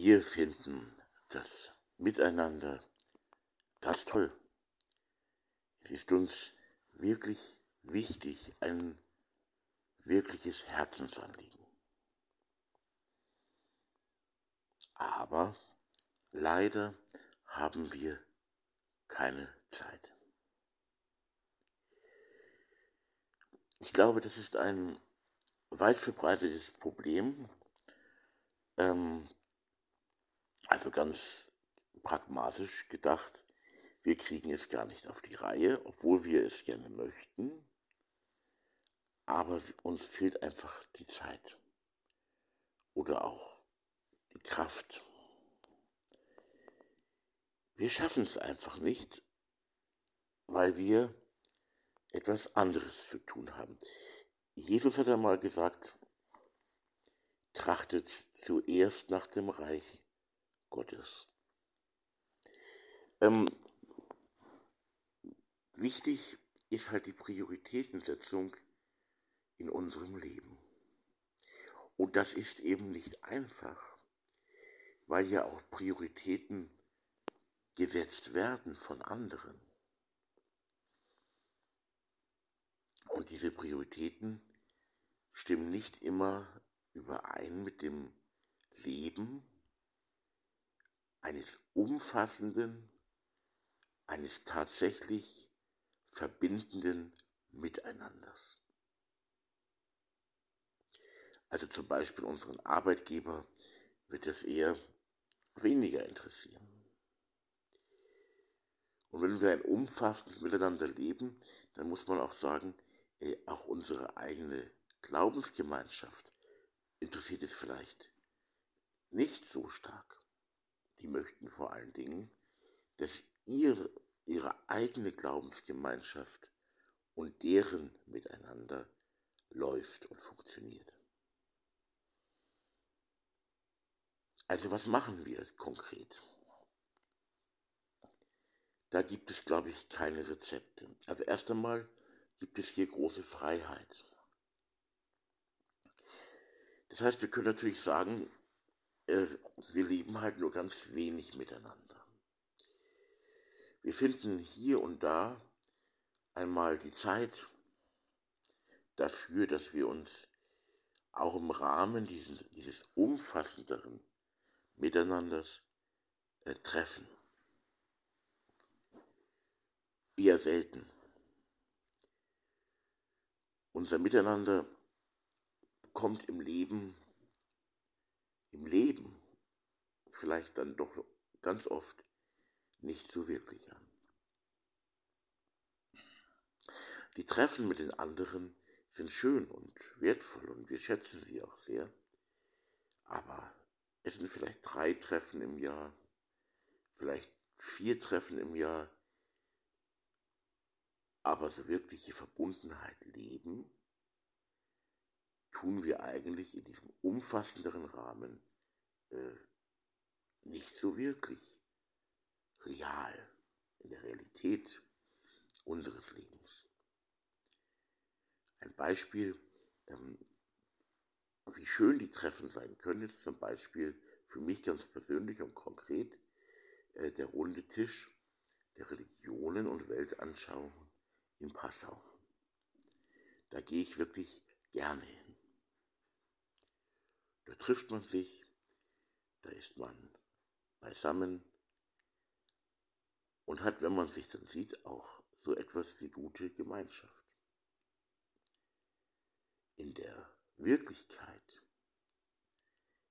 Wir finden das Miteinander ganz toll. Es ist uns wirklich wichtig, ein wirkliches Herzensanliegen. Aber leider haben wir keine Zeit. Ich glaube, das ist ein weit verbreitetes Problem. Ähm, also ganz pragmatisch gedacht, wir kriegen es gar nicht auf die Reihe, obwohl wir es gerne möchten, aber uns fehlt einfach die Zeit oder auch die Kraft. Wir schaffen es einfach nicht, weil wir etwas anderes zu tun haben. Jesus hat einmal gesagt, trachtet zuerst nach dem Reich Gottes. Ähm, wichtig ist halt die Prioritätensetzung in unserem Leben. Und das ist eben nicht einfach, weil ja auch Prioritäten gesetzt werden von anderen. Und diese Prioritäten stimmen nicht immer überein mit dem Leben eines umfassenden, eines tatsächlich verbindenden Miteinanders. Also zum Beispiel unseren Arbeitgeber wird es eher weniger interessieren. Und wenn wir ein umfassendes Miteinander leben, dann muss man auch sagen, ey, auch unsere eigene Glaubensgemeinschaft interessiert es vielleicht nicht so stark. Die möchten vor allen Dingen, dass ihre, ihre eigene Glaubensgemeinschaft und deren Miteinander läuft und funktioniert. Also was machen wir konkret? Da gibt es, glaube ich, keine Rezepte. Also erst einmal gibt es hier große Freiheit. Das heißt, wir können natürlich sagen, wir leben halt nur ganz wenig miteinander. Wir finden hier und da einmal die Zeit dafür, dass wir uns auch im Rahmen diesen, dieses umfassenderen Miteinanders äh, treffen. Eher selten. Unser Miteinander kommt im Leben, im Leben vielleicht dann doch ganz oft nicht so wirklich an. Die Treffen mit den anderen sind schön und wertvoll und wir schätzen sie auch sehr, aber es sind vielleicht drei Treffen im Jahr, vielleicht vier Treffen im Jahr, aber so wirkliche Verbundenheit leben tun wir eigentlich in diesem umfassenderen Rahmen äh, nicht so wirklich real in der Realität unseres Lebens. Ein Beispiel, ähm, wie schön die Treffen sein können, ist zum Beispiel für mich ganz persönlich und konkret äh, der runde Tisch der Religionen und Weltanschauungen in Passau. Da gehe ich wirklich gerne hin. Da trifft man sich, da ist man beisammen und hat, wenn man sich dann sieht, auch so etwas wie gute Gemeinschaft. In der Wirklichkeit,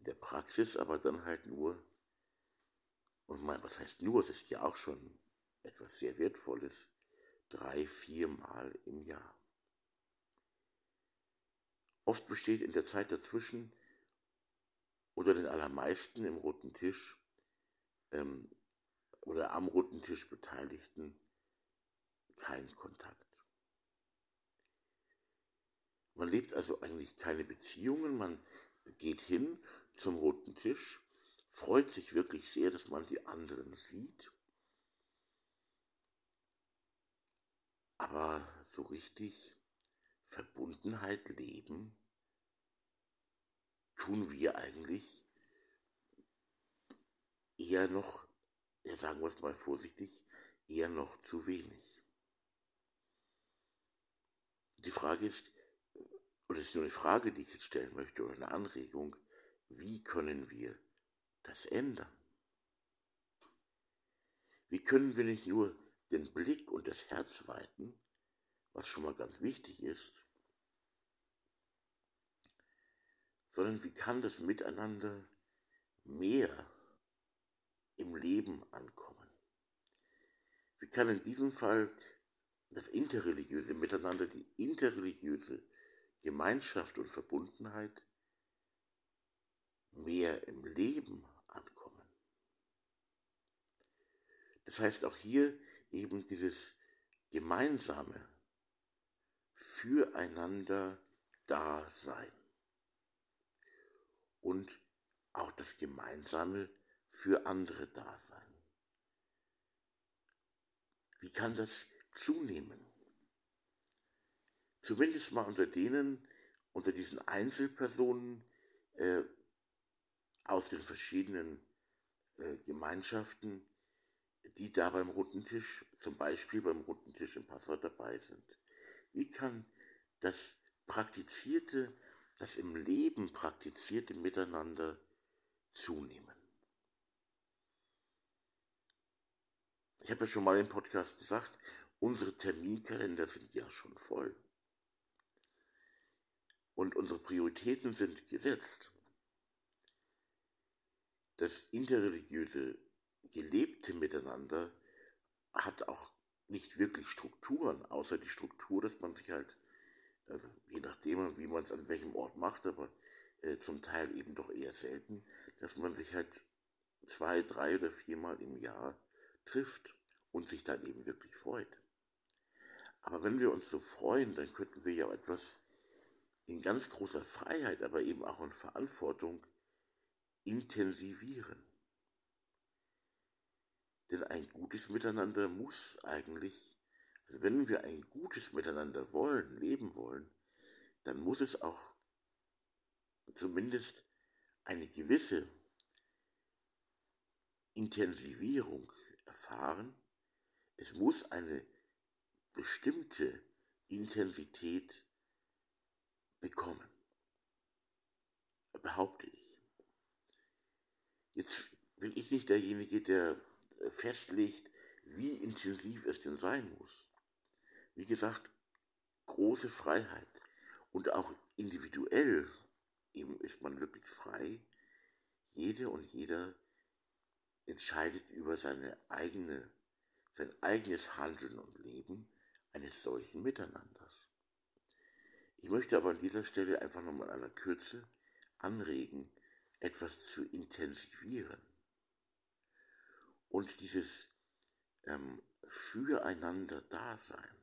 in der Praxis aber dann halt nur, und mal, was heißt nur, es ist ja auch schon etwas sehr Wertvolles, drei, viermal im Jahr. Oft besteht in der Zeit dazwischen unter den allermeisten im roten Tisch ähm, oder am roten Tisch Beteiligten kein Kontakt. Man lebt also eigentlich keine Beziehungen, man geht hin zum roten Tisch, freut sich wirklich sehr, dass man die anderen sieht, aber so richtig Verbundenheit leben tun wir eigentlich eher noch, sagen wir es mal vorsichtig, eher noch zu wenig. Die Frage ist, oder es ist nur eine Frage, die ich jetzt stellen möchte, oder eine Anregung, wie können wir das ändern? Wie können wir nicht nur den Blick und das Herz weiten, was schon mal ganz wichtig ist, sondern wie kann das Miteinander mehr im Leben ankommen? Wie kann in diesem Fall das interreligiöse Miteinander, die interreligiöse Gemeinschaft und Verbundenheit mehr im Leben ankommen? Das heißt auch hier eben dieses gemeinsame Füreinander Dasein und auch das gemeinsame für andere Dasein. Wie kann das zunehmen? Zumindest mal unter denen, unter diesen Einzelpersonen äh, aus den verschiedenen äh, Gemeinschaften, die da beim runden Tisch, zum Beispiel beim runden Tisch im Passau dabei sind. Wie kann das praktizierte, das im Leben praktizierte Miteinander zunehmen? Ich habe ja schon mal im Podcast gesagt, unsere Terminkalender sind ja schon voll. Und unsere Prioritäten sind gesetzt. Das interreligiöse gelebte Miteinander hat auch nicht wirklich Strukturen, außer die Struktur, dass man sich halt, also je nachdem, wie man es an welchem Ort macht, aber äh, zum Teil eben doch eher selten, dass man sich halt zwei, drei oder viermal im Jahr trifft und sich dann eben wirklich freut. Aber wenn wir uns so freuen, dann könnten wir ja etwas in ganz großer Freiheit, aber eben auch in Verantwortung intensivieren. Denn ein gutes Miteinander muss eigentlich, wenn wir ein gutes Miteinander wollen, leben wollen, dann muss es auch zumindest eine gewisse Intensivierung erfahren. Es muss eine bestimmte Intensität bekommen, behaupte ich. Jetzt bin ich nicht derjenige, der festlegt, wie intensiv es denn sein muss. Wie gesagt, große Freiheit und auch individuell eben ist man wirklich frei. Jede und jeder entscheidet über seine eigene, sein eigenes Handeln und Leben eines solchen Miteinanders. Ich möchte aber an dieser Stelle einfach nochmal in aller Kürze anregen, etwas zu intensivieren. Und dieses ähm, Füreinander Dasein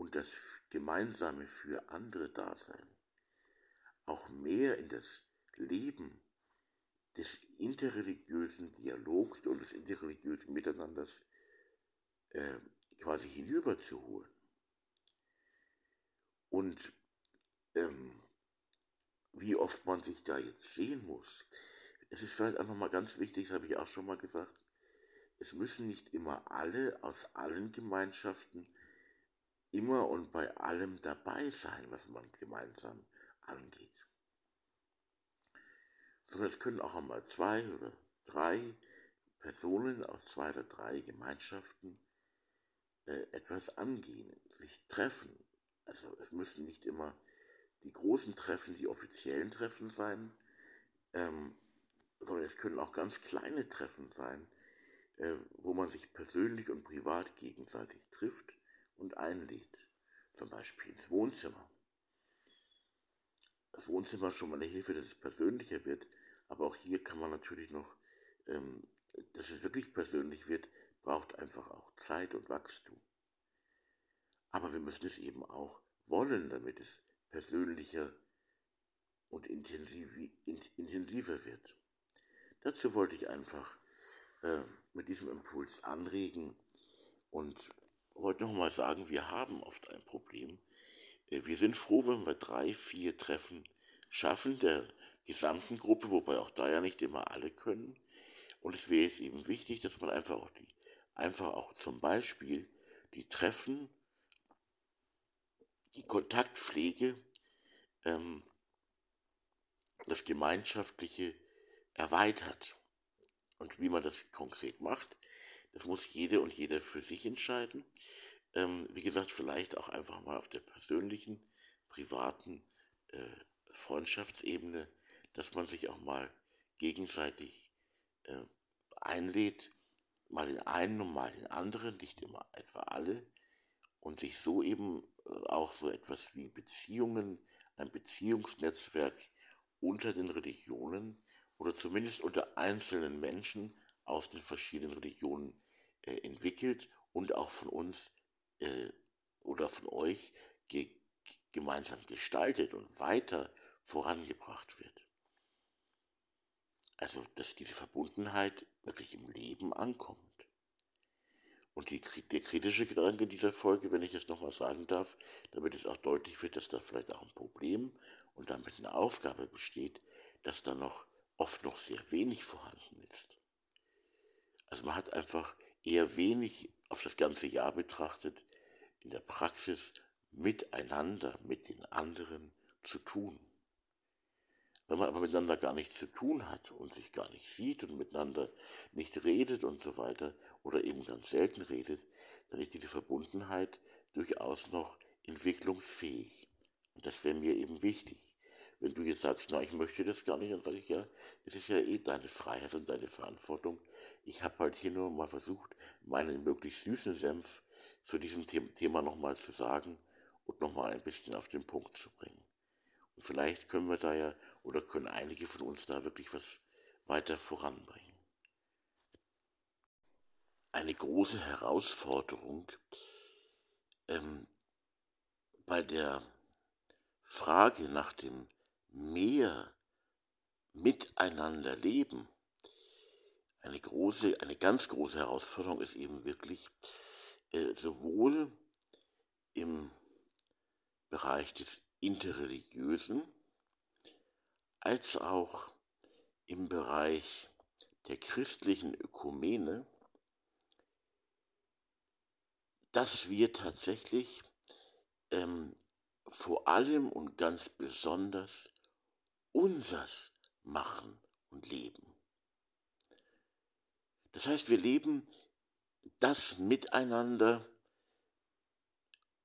und das gemeinsame für andere Dasein auch mehr in das Leben des interreligiösen Dialogs und des interreligiösen Miteinanders äh, quasi hinüberzuholen. Und ähm, wie oft man sich da jetzt sehen muss, es ist vielleicht auch nochmal ganz wichtig, das habe ich auch schon mal gesagt, es müssen nicht immer alle aus allen Gemeinschaften immer und bei allem dabei sein, was man gemeinsam angeht. Sondern es können auch einmal zwei oder drei Personen aus zwei oder drei Gemeinschaften äh, etwas angehen, sich treffen. Also es müssen nicht immer die großen Treffen, die offiziellen Treffen sein, ähm, sondern es können auch ganz kleine Treffen sein, äh, wo man sich persönlich und privat gegenseitig trifft und einlädt. Zum Beispiel ins Wohnzimmer. Das Wohnzimmer ist schon mal eine Hilfe, dass es persönlicher wird, aber auch hier kann man natürlich noch, ähm, dass es wirklich persönlich wird, braucht einfach auch Zeit und Wachstum. Aber wir müssen es eben auch wollen, damit es persönlicher und intensiv, intensiver wird. Dazu wollte ich einfach äh, mit diesem Impuls anregen und heute nochmal sagen, wir haben oft ein Problem. Äh, wir sind froh, wenn wir drei, vier Treffen schaffen, der gesamten Gruppe, wobei auch da ja nicht immer alle können. Und es wäre jetzt eben wichtig, dass man einfach auch die, einfach auch zum Beispiel die Treffen, die Kontaktpflege, ähm, das Gemeinschaftliche erweitert. Und wie man das konkret macht, das muss jede und jeder für sich entscheiden. Ähm, wie gesagt, vielleicht auch einfach mal auf der persönlichen, privaten äh, Freundschaftsebene, dass man sich auch mal gegenseitig äh, einlädt, mal den einen und mal den anderen, nicht immer etwa alle, und sich so eben äh, auch so etwas wie Beziehungen, ein Beziehungsnetzwerk unter den Religionen oder zumindest unter einzelnen Menschen aus den verschiedenen Religionen äh, entwickelt und auch von uns äh, oder von euch ge gemeinsam gestaltet und weiter vorangebracht wird. Also, dass diese Verbundenheit wirklich im Leben ankommt. Und die, der kritische Gedanke dieser Folge, wenn ich es nochmal sagen darf, damit es auch deutlich wird, dass da vielleicht auch ein Problem und damit eine Aufgabe besteht, dass da noch oft noch sehr wenig vorhanden ist. Also man hat einfach eher wenig auf das ganze Jahr betrachtet in der Praxis miteinander, mit den anderen zu tun. Wenn man aber miteinander gar nichts zu tun hat und sich gar nicht sieht und miteinander nicht redet und so weiter oder eben ganz selten redet, dann ist diese Verbundenheit durchaus noch entwicklungsfähig. Und das wäre mir eben wichtig. Wenn du jetzt sagst, na, ich möchte das gar nicht, dann sage ich ja, es ist ja eh deine Freiheit und deine Verantwortung. Ich habe halt hier nur mal versucht, meinen möglichst süßen Senf zu diesem Thema nochmal zu sagen und nochmal ein bisschen auf den Punkt zu bringen. Und vielleicht können wir da ja, oder können einige von uns da wirklich was weiter voranbringen. Eine große Herausforderung ähm, bei der Frage nach dem mehr miteinander leben, eine große, eine ganz große Herausforderung ist eben wirklich äh, sowohl im Bereich des Interreligiösen als auch im Bereich der christlichen Ökumene, dass wir tatsächlich ähm, vor allem und ganz besonders unsers machen und leben. Das heißt, wir leben das Miteinander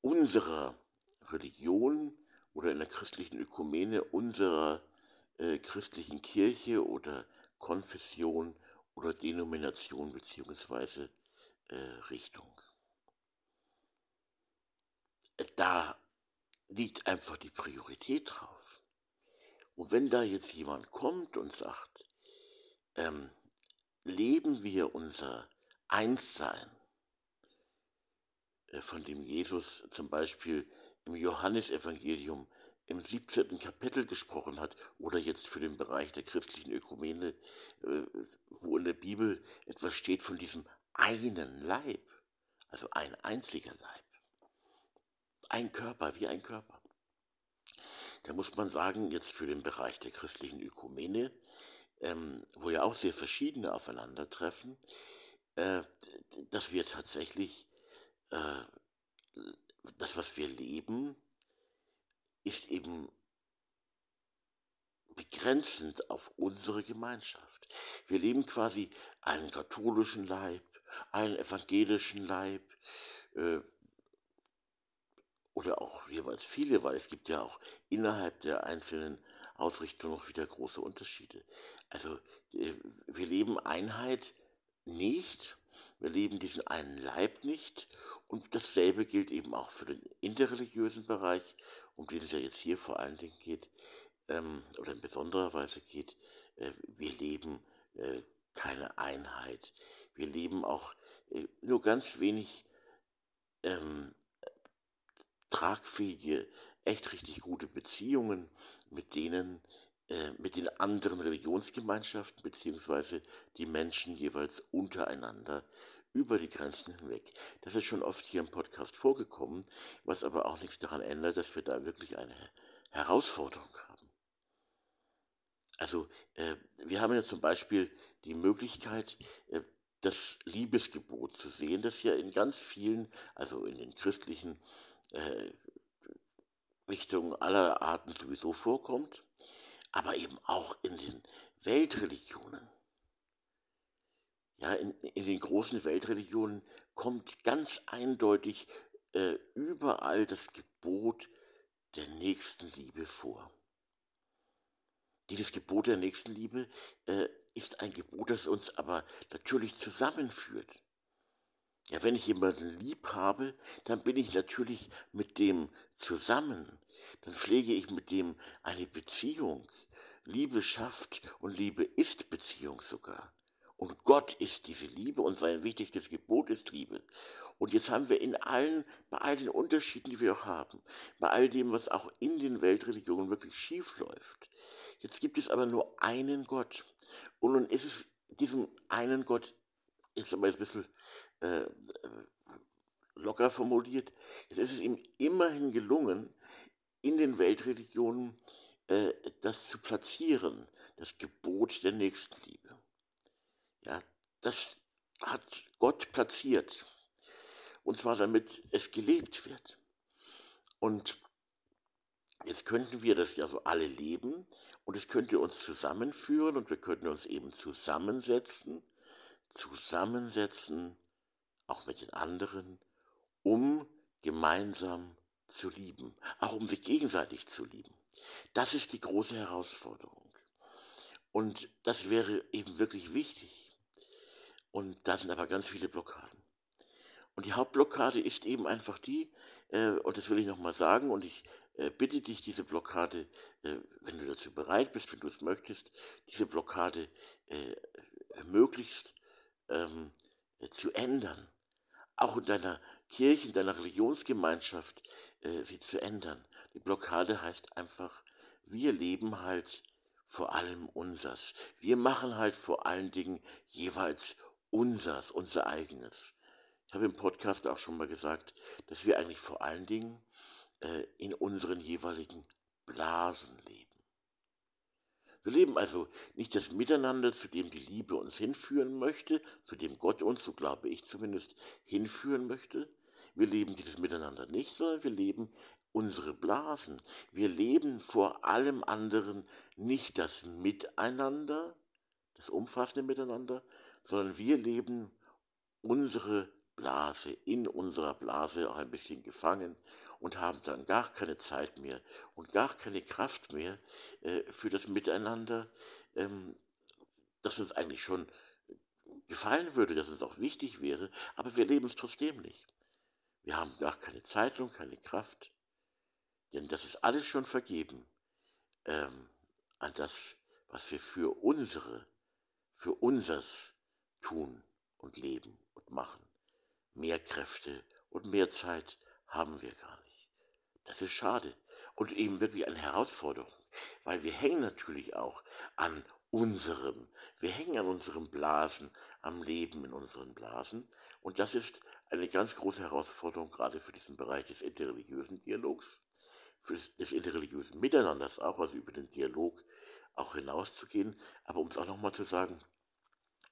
unserer Religion oder in der christlichen Ökumene unserer äh, christlichen Kirche oder Konfession oder Denomination bzw. Äh, Richtung. Da liegt einfach die Priorität drauf. Und wenn da jetzt jemand kommt und sagt, ähm, leben wir unser Einssein, äh, von dem Jesus zum Beispiel im Johannesevangelium im 17. Kapitel gesprochen hat, oder jetzt für den Bereich der christlichen Ökumene, äh, wo in der Bibel etwas steht von diesem einen Leib, also ein einziger Leib, ein Körper wie ein Körper. Da muss man sagen, jetzt für den Bereich der christlichen Ökumene, ähm, wo ja auch sehr verschiedene aufeinandertreffen, äh, dass wir tatsächlich äh, das, was wir leben, ist eben begrenzend auf unsere Gemeinschaft. Wir leben quasi einen katholischen Leib, einen evangelischen Leib, äh, oder auch jeweils viele, weil es gibt ja auch innerhalb der einzelnen Ausrichtungen noch wieder große Unterschiede. Also äh, wir leben Einheit nicht, wir leben diesen einen Leib nicht und dasselbe gilt eben auch für den interreligiösen Bereich, um den es ja jetzt hier vor allen Dingen geht, ähm, oder in besonderer Weise geht. Äh, wir leben äh, keine Einheit. Wir leben auch äh, nur ganz wenig ähm, tragfähige, echt richtig gute Beziehungen mit denen, äh, mit den anderen Religionsgemeinschaften beziehungsweise die Menschen jeweils untereinander über die Grenzen hinweg. Das ist schon oft hier im Podcast vorgekommen, was aber auch nichts daran ändert, dass wir da wirklich eine Herausforderung haben. Also, äh, wir haben ja zum Beispiel die Möglichkeit, äh, das Liebesgebot zu sehen, das ja in ganz vielen, also in den christlichen äh, Richtungen aller Arten sowieso vorkommt, aber eben auch in den Weltreligionen. Ja, in, in den großen Weltreligionen kommt ganz eindeutig äh, überall das Gebot der Nächstenliebe vor. Dieses Gebot der Nächstenliebe äh, ist ein Gebot, das uns aber natürlich zusammenführt. Ja, wenn ich jemanden lieb habe, dann bin ich natürlich mit dem zusammen. Dann pflege ich mit dem eine Beziehung. Liebe schafft und Liebe ist Beziehung sogar. Und Gott ist diese Liebe und sein wichtigstes Gebot ist Liebe. Und jetzt haben wir in allen, bei all den Unterschieden, die wir auch haben, bei all dem, was auch in den Weltreligionen wirklich schief läuft, jetzt gibt es aber nur einen Gott. Und nun ist es diesem einen Gott, ist aber jetzt ein bisschen äh, locker formuliert, jetzt ist es ihm immerhin gelungen, in den Weltreligionen äh, das zu platzieren, das Gebot der Nächstenliebe. Ja, das hat Gott platziert. Und zwar damit es gelebt wird. Und jetzt könnten wir das ja so alle leben und es könnte uns zusammenführen und wir könnten uns eben zusammensetzen, zusammensetzen, auch mit den anderen, um gemeinsam zu lieben, auch um sich gegenseitig zu lieben. Das ist die große Herausforderung. Und das wäre eben wirklich wichtig. Und da sind aber ganz viele Blockaden. Und die Hauptblockade ist eben einfach die, äh, und das will ich nochmal sagen, und ich äh, bitte dich, diese Blockade, äh, wenn du dazu bereit bist, wenn du es möchtest, diese Blockade äh, möglichst ähm, zu ändern. Auch in deiner Kirche, in deiner Religionsgemeinschaft äh, sie zu ändern. Die Blockade heißt einfach, wir leben halt vor allem unsers. Wir machen halt vor allen Dingen jeweils unsers, unser eigenes. Ich habe im Podcast auch schon mal gesagt, dass wir eigentlich vor allen Dingen äh, in unseren jeweiligen Blasen leben. Wir leben also nicht das Miteinander, zu dem die Liebe uns hinführen möchte, zu dem Gott uns, so glaube ich zumindest, hinführen möchte. Wir leben dieses Miteinander nicht, sondern wir leben unsere Blasen. Wir leben vor allem anderen nicht das Miteinander, das umfassende Miteinander, sondern wir leben unsere Blase, in unserer Blase auch ein bisschen gefangen und haben dann gar keine Zeit mehr und gar keine Kraft mehr äh, für das Miteinander, ähm, das uns eigentlich schon gefallen würde, das uns auch wichtig wäre, aber wir leben es trotzdem nicht. Wir haben gar keine Zeit und keine Kraft, denn das ist alles schon vergeben ähm, an das, was wir für unsere, für unsers tun und leben und machen. Mehr Kräfte und mehr Zeit haben wir gar nicht. Das ist schade und eben wirklich eine Herausforderung, weil wir hängen natürlich auch an unserem, wir hängen an unseren Blasen, am Leben in unseren Blasen und das ist eine ganz große Herausforderung gerade für diesen Bereich des interreligiösen Dialogs, des interreligiösen Miteinanders auch, also über den Dialog auch hinauszugehen, aber um es auch nochmal zu sagen,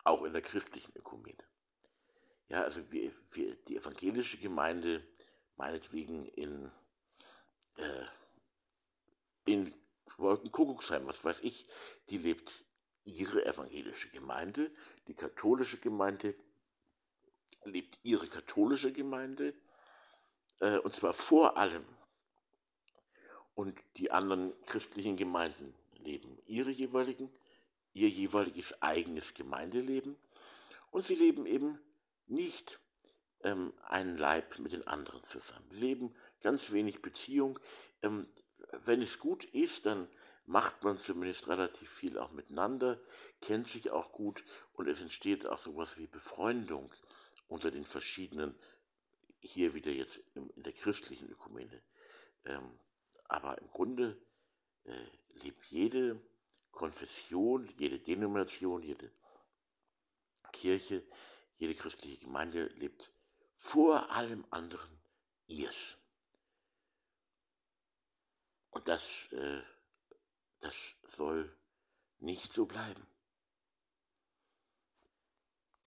auch in der christlichen Ökumene. Ja, also wir, wir, die evangelische Gemeinde, meinetwegen in, äh, in Wolkenkuckucksheim, was weiß ich, die lebt ihre evangelische Gemeinde, die katholische Gemeinde lebt ihre katholische Gemeinde, äh, und zwar vor allem. Und die anderen christlichen Gemeinden leben ihre jeweiligen ihr jeweiliges eigenes Gemeindeleben und sie leben eben nicht ähm, einen Leib mit den anderen zusammen. Sie leben ganz wenig Beziehung. Ähm, wenn es gut ist, dann macht man zumindest relativ viel auch miteinander, kennt sich auch gut und es entsteht auch sowas wie Befreundung unter den verschiedenen, hier wieder jetzt in der christlichen Ökumene. Ähm, aber im Grunde äh, lebt jede Konfession, jede Denomination, jede Kirche, jede christliche Gemeinde lebt vor allem anderen ihrs. Und das, äh, das soll nicht so bleiben.